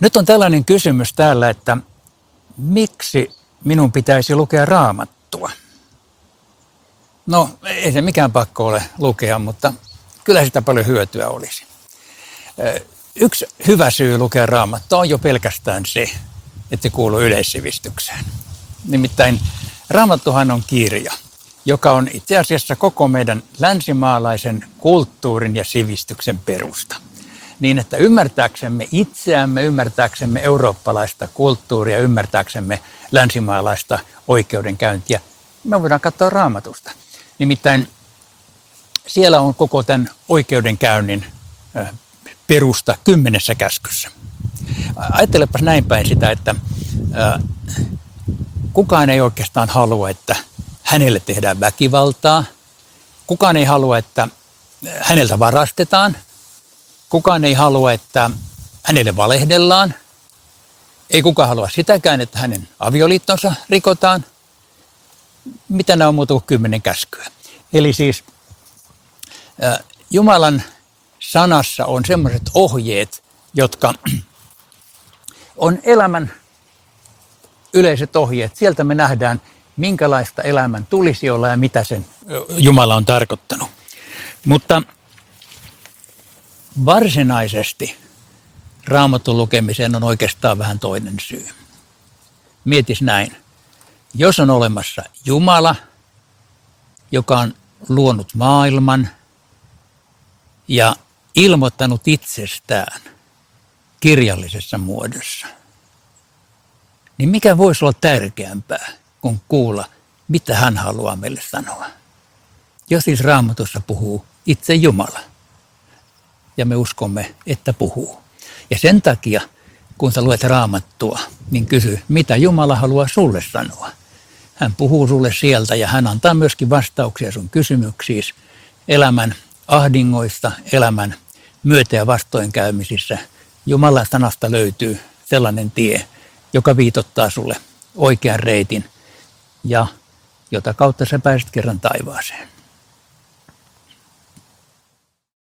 Nyt on tällainen kysymys täällä, että miksi minun pitäisi lukea raamattua? No, ei se mikään pakko ole lukea, mutta kyllä sitä paljon hyötyä olisi. Yksi hyvä syy lukea raamattua on jo pelkästään se, että se kuuluu yleissivistykseen. Nimittäin raamattuhan on kirja, joka on itse asiassa koko meidän länsimaalaisen kulttuurin ja sivistyksen perusta niin että ymmärtääksemme itseämme, ymmärtääksemme eurooppalaista kulttuuria, ymmärtääksemme länsimaalaista oikeudenkäyntiä, me voidaan katsoa raamatusta. Nimittäin siellä on koko tämän oikeudenkäynnin perusta kymmenessä käskyssä. Ajattelepas näin päin sitä, että kukaan ei oikeastaan halua, että hänelle tehdään väkivaltaa. Kukaan ei halua, että häneltä varastetaan – Kukaan ei halua, että hänelle valehdellaan. Ei kukaan halua sitäkään, että hänen avioliittonsa rikotaan. Mitä nämä on muuta kuin kymmenen käskyä. Eli siis Jumalan sanassa on sellaiset ohjeet, jotka on elämän yleiset ohjeet. Sieltä me nähdään, minkälaista elämän tulisi olla ja mitä sen Jumala on tarkoittanut. Mutta Varsinaisesti raamatun lukemiseen on oikeastaan vähän toinen syy. Mietis näin. Jos on olemassa Jumala, joka on luonut maailman ja ilmoittanut itsestään kirjallisessa muodossa, niin mikä voisi olla tärkeämpää kuin kuulla, mitä hän haluaa meille sanoa? Jos siis raamatussa puhuu itse Jumala ja me uskomme, että puhuu. Ja sen takia, kun sä luet raamattua, niin kysy, mitä Jumala haluaa sulle sanoa. Hän puhuu sulle sieltä ja hän antaa myöskin vastauksia sun kysymyksiin elämän ahdingoista, elämän myötä- ja vastoinkäymisissä. Jumalan sanasta löytyy sellainen tie, joka viitottaa sulle oikean reitin ja jota kautta sä pääset kerran taivaaseen.